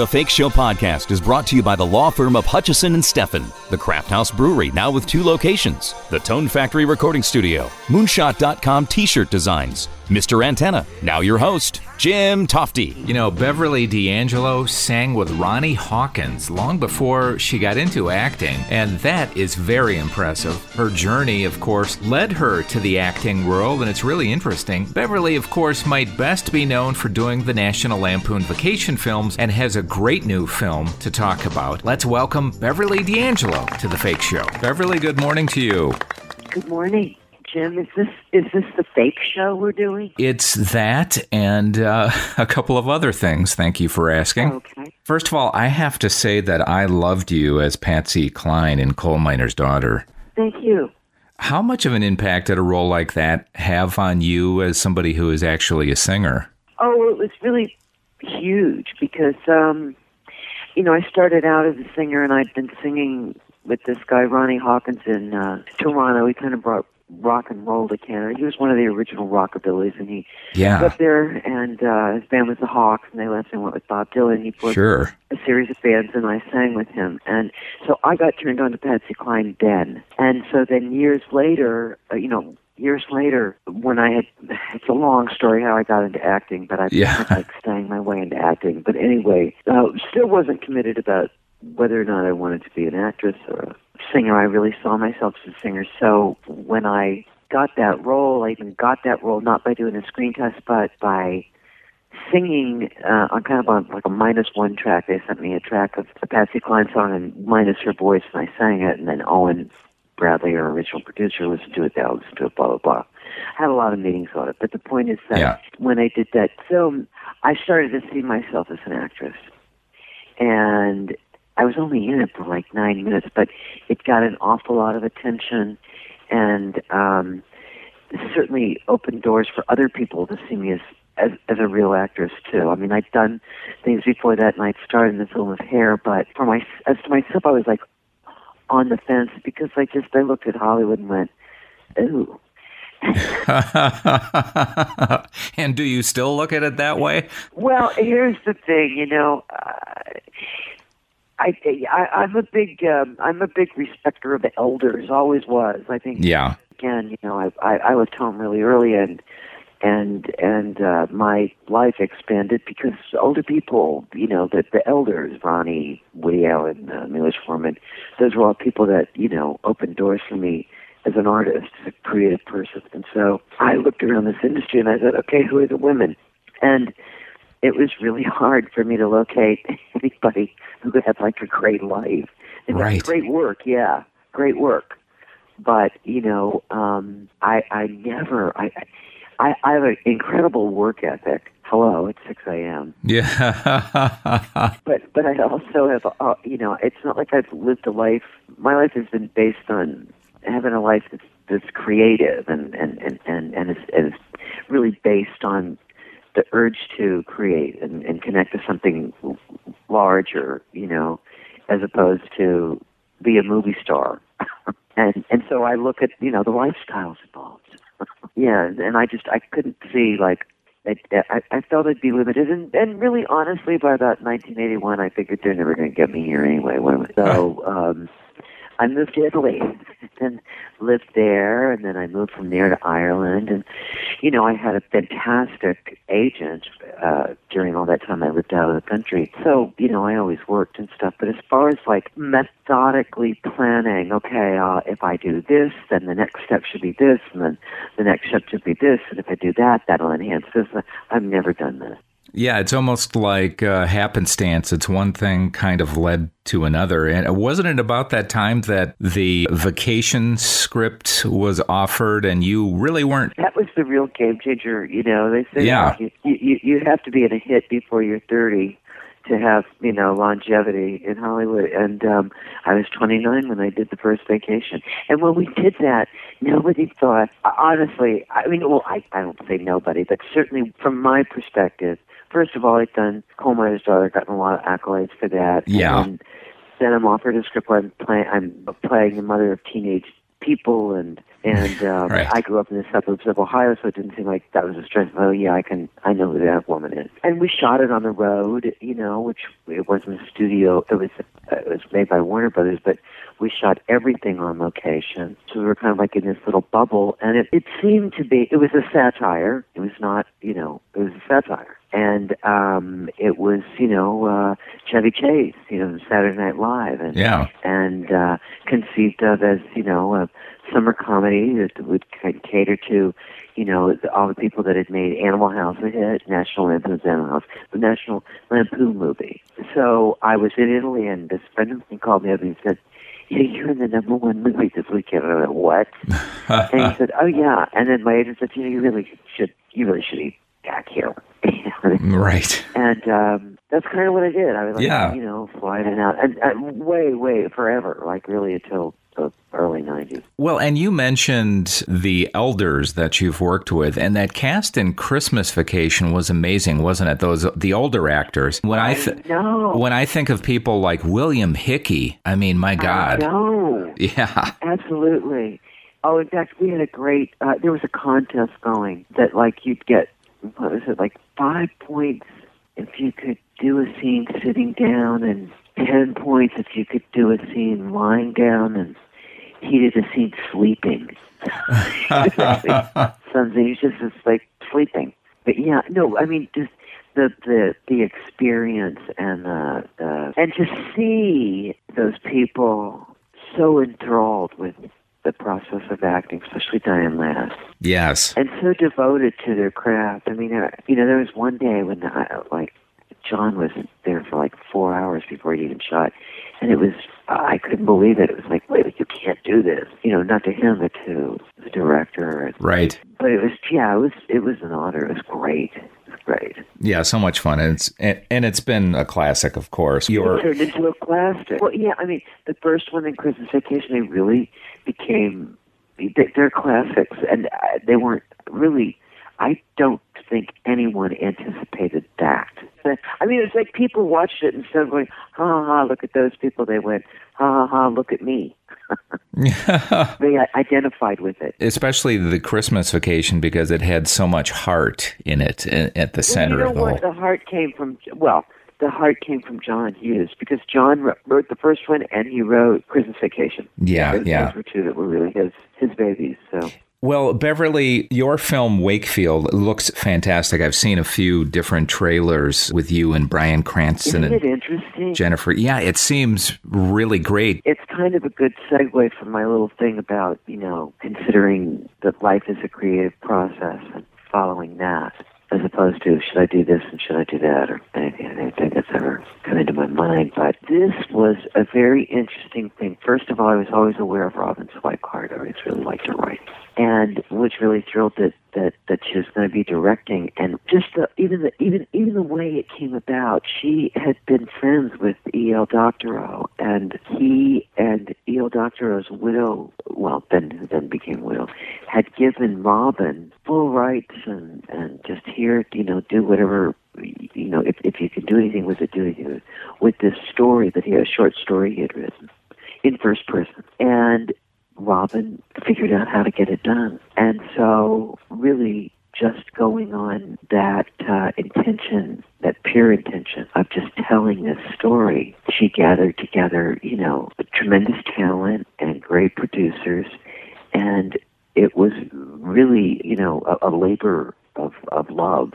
The Fake Show podcast is brought to you by the law firm of Hutchison and Steffen, the Craft House Brewery, now with two locations, the Tone Factory Recording Studio, Moonshot.com t shirt designs, Mr. Antenna. Now your host, Jim Tofte. You know, Beverly D'Angelo sang with Ronnie Hawkins long before she got into acting, and that is very impressive. Her journey, of course, led her to the acting world, and it's really interesting. Beverly, of course, might best be known for doing the National Lampoon vacation films and has a great new film to talk about. Let's welcome Beverly D'Angelo to the Fake Show. Beverly, good morning to you. Good morning. Jim, is this is this the fake show we're doing? It's that and uh, a couple of other things. Thank you for asking. Okay. First of all, I have to say that I loved you as Patsy Cline in Coal Miner's Daughter. Thank you. How much of an impact did a role like that have on you as somebody who is actually a singer? Oh, it was really huge because um, you know I started out as a singer and I'd been singing with this guy Ronnie Hawkins in uh, Toronto. He kind of brought rock and roll to Canada. He was one of the original rockabillys, and he Yeah. was up there. And uh, his band was the Hawks, and they left and went with Bob Dylan. He formed Sure. a series of bands, and I sang with him. And so I got turned on to Patsy Cline then. And so then years later, uh, you know. Years later, when I had, it's a long story how I got into acting, but I Yeah. like staying my way into acting. But anyway, uh, still wasn't committed about whether or not I wanted to be an actress or a singer. I really saw myself as a singer. So when I got that role, I even got that role not by doing a screen test, but by singing uh, on kind of on like a minus one track. They sent me a track of a Patsy Cline song and minus her voice, and I sang it. And then Owen Bradley, our original producer, listened to it. They all listened to it. Blah blah blah. I had a lot of meetings on it, but the point is that Yeah. when I did that film, I started to see myself as an actress, and I was only in it for like nine minutes, but it got an awful lot of attention, and um, certainly opened doors for other people to see me as, as as a real actress too. I mean, I'd done things before that, and I'd starred in the film of Hair, but for my as to myself, I was like on the fence because I just I looked at Hollywood and went, ooh. and do you still look at it that way? Well, here's the thing, you know. Uh, I, I I'm a big um, I'm a big respecter of the elders. Always was. I think Yeah. again, you know, I I, I left home really early and and and uh, my life expanded because older people, you know, the the elders, Ronnie, Woody Allen, uh, Milos Forman, those were all people that you know opened doors for me as an artist, as a creative person. And so I looked around this industry and I said, okay, who are the women? And it was really hard for me to locate anybody who had like a great life. Had Right. Great work, yeah, great work. But you know, um, I I never I I, I have an incredible work ethic. Hello, it's six a.m. Yeah. But but I also have uh, you know, it's not like I've lived a life. My life has been based on having a life that's that's creative and and and and and is, and is really based on the urge to create and, and connect to something larger, you know, as opposed to be a movie star. and and so I look at you know the lifestyles involved. yeah, and I just I couldn't see like I, I, I felt I'd be limited, and, and really, honestly, by about 1981, I figured they're never going to get me here anyway. So um, I moved to Italy and lived there, and then I moved from there to Ireland, and you know, I had a fantastic agent uh, during all that time I lived out of the country. So you know, I always worked and stuff. But as far as like methodically planning, okay, uh, if I do this, then the next step should be this, and then the next step should be this, and if I do that, that'll enhance this. I've never done that. Yeah, it's almost like uh, happenstance. It's one thing kind of led to another. And wasn't it about that time that the vacation script was offered and you really weren't? That was the real game changer. You know, they say Yeah. you, you you have to be in a hit before you're 30 to have you know longevity in Hollywood. And um, I was 29 when I did the first vacation. And when we did that, nobody thought. Honestly, I mean, well, I I don't say nobody, but certainly from my perspective, first of all, I've done Coal Miner's Daughter, gotten a lot of accolades for that. Yeah. And then I'm offered a script where I'm playing I'm playing the mother of teenage people and And um, Right. I grew up in the suburbs of Ohio, so it didn't seem like that was a stretch. Oh yeah, I can, I know who that woman is. And we shot it on the road, you know, which it wasn't a studio. It was uh, it was made by Warner Brothers, but we shot everything on location. So we were kind of like in this little bubble, and it it seemed to be. It was a satire. It was not, you know, it was a satire. And um, it was, you know, uh, Chevy Chase, you know, Saturday Night Live, and Yeah. and uh, conceived of as you know a summer comedy that would cater to you know all the people that had made Animal House a hit, National Lampoon's Animal House, the National Lampoon movie. So I was in Italy, and this friend of mine called me up and he said. You're in the number one movie this weekend. And I went, what? and he said, oh yeah. And then my agent said, you know, you really should, you really should be back here. Right. And um, that's kind of what I did. I was like, Yeah. you know, flying in and out, and uh, way, way forever, like really until the early '90s. Well, and you mentioned the elders that you've worked with, and that cast in Christmas Vacation was amazing, wasn't it? Those the older actors. When I th- No, when I think of people like William Hickey, I mean, my God, no, yeah, absolutely. Oh, in fact, we had a great. Uh, there was a contest going that, like, you'd get what was it, like five points if you could do a scene sitting down, and ten points if you could do a scene lying down, and he did a scene sleeping. Some things just it's like sleeping. But yeah, no, I mean just the the the experience and uh, uh and to see those people so enthralled with the process of acting, especially Diane Ladd, yes, and so devoted to their craft. I mean, uh, you know, there was one day when I, like John was there for like four hours before he even shot, and it was I couldn't believe it. It was like, wait, you can't do this. You know, not to him, but to the director. Right, but it was yeah, it was it was an honor. It was great. It was great. yeah, so much fun, and it's and, and it's been a classic, of course. It Your turned into a classic. Well, yeah, I mean, the first one in Christmas Vacation, they really became they- they're classics, and uh, they weren't really. I don't think anyone anticipated that. I mean, it's like people watched it instead of going, "Ha ha ha! Look at those people." They went, "Ha ha ha! Look at me." they identified with it. especially the Christmas Vacation because it had so much heart in it at the center well, you of know the what? whole. The heart came from well, the heart came from John Hughes because John wrote, wrote the first one and he wrote Christmas Vacation. Yeah, those, yeah. Those were two that were really his his babies. So Well, Beverly, your film Wakefield looks fantastic. I've seen a few different trailers with you and Bryan Cranston isn't it and interesting? Jennifer. Yeah, it seems really great. it's kind of a good segue from my little thing about you know considering that life is a creative process and following that as opposed to should I do this and should I do that or anything, anything that's ever come into my mind. But this was a very interesting thing. First of all, I was always aware of Robin Swicord. I always really liked her writing. And was really thrilled that, that, that she was going to be directing, and just the, even the even even the way it came about. She had been friends with E.L. Doctorow, and he and E.L. Doctorow's widow, well, then then became widow, had given Robin full rights and and just here, you know, do whatever, you know, if if you can do anything with it, do anything with, it, with this story that he had a short story he had written in first person, and Robin figured out how to get it done, and so really just going on that uh, intention, pure intention of just telling this story, she gathered together, you know, tremendous talent and great producers, and it was really, you know, a, a labor of, of love.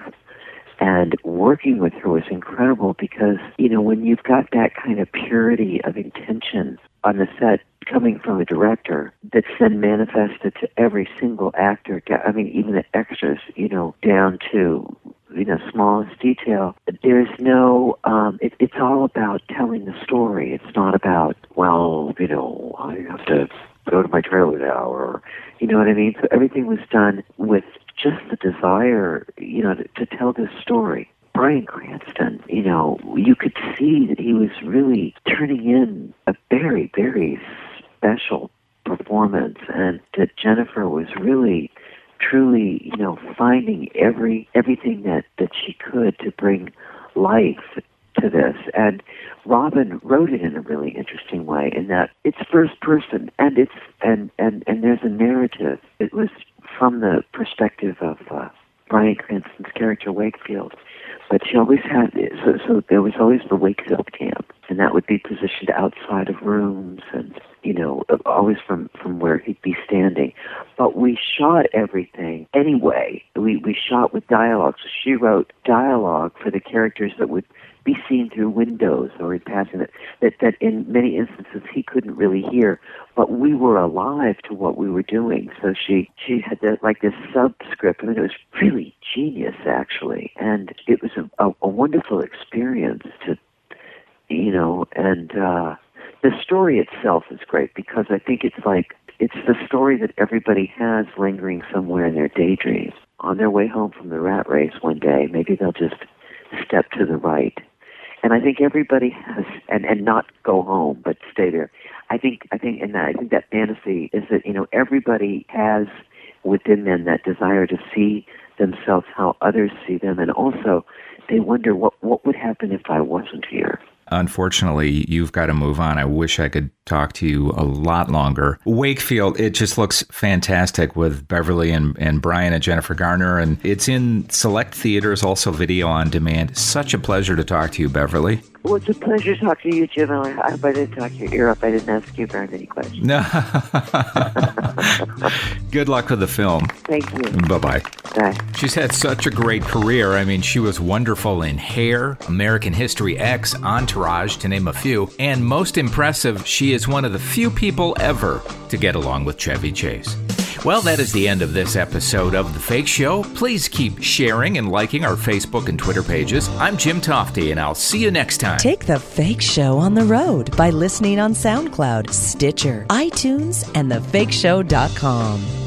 And working with her was incredible because, you know, when you've got that kind of purity of intention on the set coming from a director that's then manifested to every single actor, I mean, even the extras, you know, down to, you know, smallest detail. There's no, um, it, it's all about telling the story. It's not about, well, you know, I have to go to my trailer now or, you know what I mean? So everything was done with just the desire, you know, to, to tell this story. Bryan Cranston, you know, you could see that he was really turning in a very, very special performance, and that Jennifer was really, truly, you know, finding every everything that that she could to bring life to this. And Robin wrote it in a really interesting way in that it's first person and it's and and and there's a narrative. It was from the perspective of uh, Bryan Cranston's character Wakefield, but she always had so so there was always the Wakefield camp, and that would be positioned outside of rooms and you know always from from where he'd be standing. But we shot everything anyway. We we shot with dialogue. So she wrote dialogue for the characters that would be seen through windows or in passing that, that that in many instances he couldn't really hear. But we were alive to what we were doing. So she she had the, like this subscript. Mean it was really genius actually. And it was a, a, a wonderful experience to you know and uh the story itself is great because I think it's like it's the story that everybody has lingering somewhere in their daydreams. On their way home from the rat race one day maybe they'll just step to the right and I think everybody has, and and not go home, but stay there. I think I think, and I think that fantasy is that you know everybody has within them that desire to see themselves how others see them, and also they wonder what what would happen if I wasn't here. Unfortunately, you've got to move on. I wish I could talk to you a lot longer. Wakefield, it just looks fantastic with Beverly and, and Bryan and Jennifer Garner. And it's in select theaters, also video on demand. Such a pleasure to talk to you, Beverly. Well, it's a pleasure talking to you, Jim. I hope I didn't talk your ear off. I didn't ask you very many questions. No. Good luck with the film. Thank you. Bye-bye. Bye. She's had such a great career. I mean, she was wonderful in Hair, American History X, Entourage, to name a few. And most impressive, she is one of the few people ever to get along with Chevy Chase. Well, that is the end of this episode of The Fake Show. Please keep sharing and liking our Facebook and Twitter pages. I'm Jim Tofte, and I'll see you next time. Take The Fake Show on the road by listening on SoundCloud, Stitcher, iTunes, and thefakeshow.com.